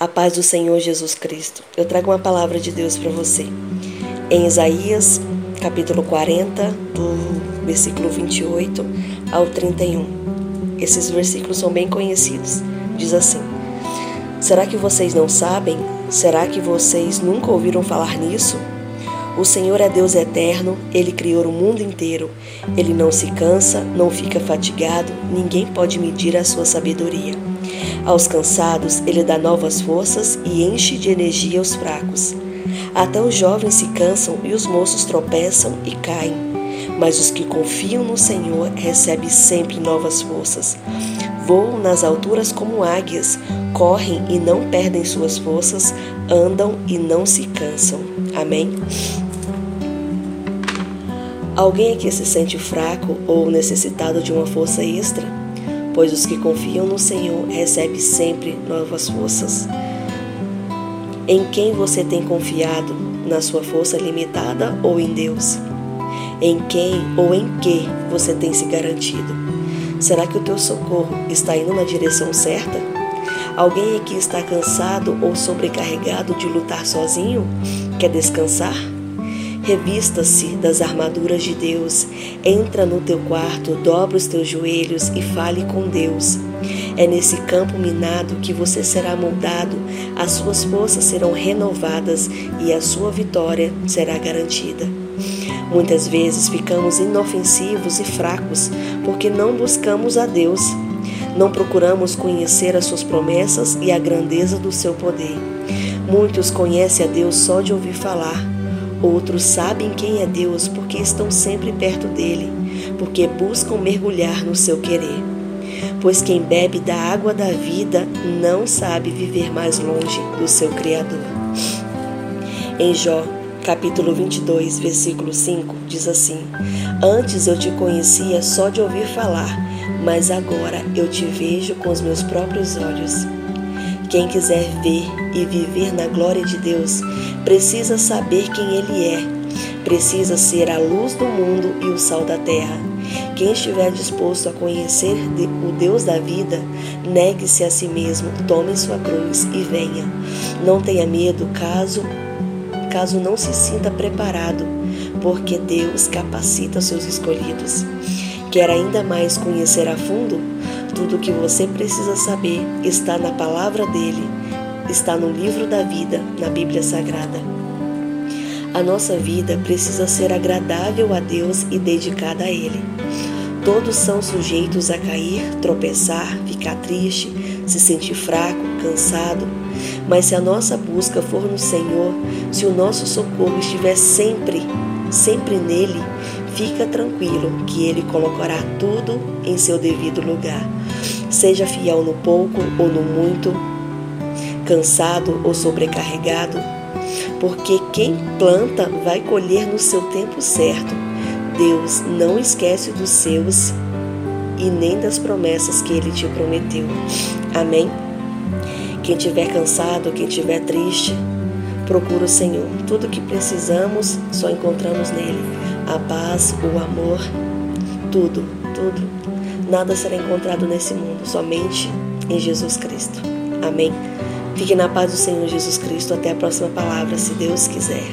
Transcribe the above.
A paz do Senhor Jesus Cristo. Eu trago uma palavra de Deus para você. Em Isaías, capítulo 40, do versículo 28 ao 31. Esses versículos são bem conhecidos. Diz assim: Será que vocês não sabem? Será que vocês nunca ouviram falar nisso? O Senhor é Deus eterno, ele criou o mundo inteiro. Ele não se cansa, não fica fatigado, ninguém pode medir a sua sabedoria. Aos cansados, ele dá novas forças e enche de energia os fracos. Até os jovens se cansam e os moços tropeçam e caem. Mas os que confiam no Senhor recebem sempre novas forças. Voam nas alturas como águias, correm e não perdem suas forças, andam e não se cansam. Amém? Alguém aqui se sente fraco ou necessitado de uma força extra? pois os que confiam no Senhor recebem sempre novas forças. Em quem você tem confiado? Na sua força limitada ou em Deus? Em quem ou em que você tem se garantido? Será que o teu socorro está indo na direção certa? Alguém aqui está cansado ou sobrecarregado de lutar sozinho? Quer descansar? Revista-se das armaduras de Deus, entra no teu quarto, dobra os teus joelhos e fale com Deus. É nesse campo minado que você será moldado, as suas forças serão renovadas e a sua vitória será garantida. Muitas vezes ficamos inofensivos e fracos porque não buscamos a Deus. Não procuramos conhecer as suas promessas e a grandeza do seu poder. Muitos conhecem a Deus só de ouvir falar Outros sabem quem é Deus porque estão sempre perto dele, porque buscam mergulhar no seu querer. Pois quem bebe da água da vida não sabe viver mais longe do seu Criador. Em Jó, capítulo 22, versículo 5, diz assim: Antes eu te conhecia só de ouvir falar, mas agora eu te vejo com os meus próprios olhos. Quem quiser ver e viver na glória de Deus precisa saber quem Ele é, precisa ser a luz do mundo e o sal da terra. Quem estiver disposto a conhecer o Deus da vida, negue-se a si mesmo, tome sua cruz e venha. Não tenha medo caso caso não se sinta preparado, porque Deus capacita seus escolhidos. Quer ainda mais conhecer a fundo? Tudo o que você precisa saber está na palavra dele, está no livro da vida, na Bíblia Sagrada. A nossa vida precisa ser agradável a Deus e dedicada a Ele. Todos são sujeitos a cair, tropeçar, ficar triste, se sentir fraco, cansado. Mas se a nossa busca for no Senhor, se o nosso socorro estiver sempre, sempre nele, fica tranquilo que Ele colocará tudo em seu devido lugar. Seja fiel no pouco ou no muito, cansado ou sobrecarregado, porque quem planta vai colher no seu tempo certo. Deus não esquece dos seus e nem das promessas que ele te prometeu. Amém? Quem estiver cansado, quem estiver triste, procura o Senhor. Tudo que precisamos só encontramos nele a paz, o amor, tudo, tudo. Nada será encontrado nesse mundo, somente em Jesus Cristo. Amém. Fique na paz do Senhor Jesus Cristo. Até a próxima palavra, se Deus quiser.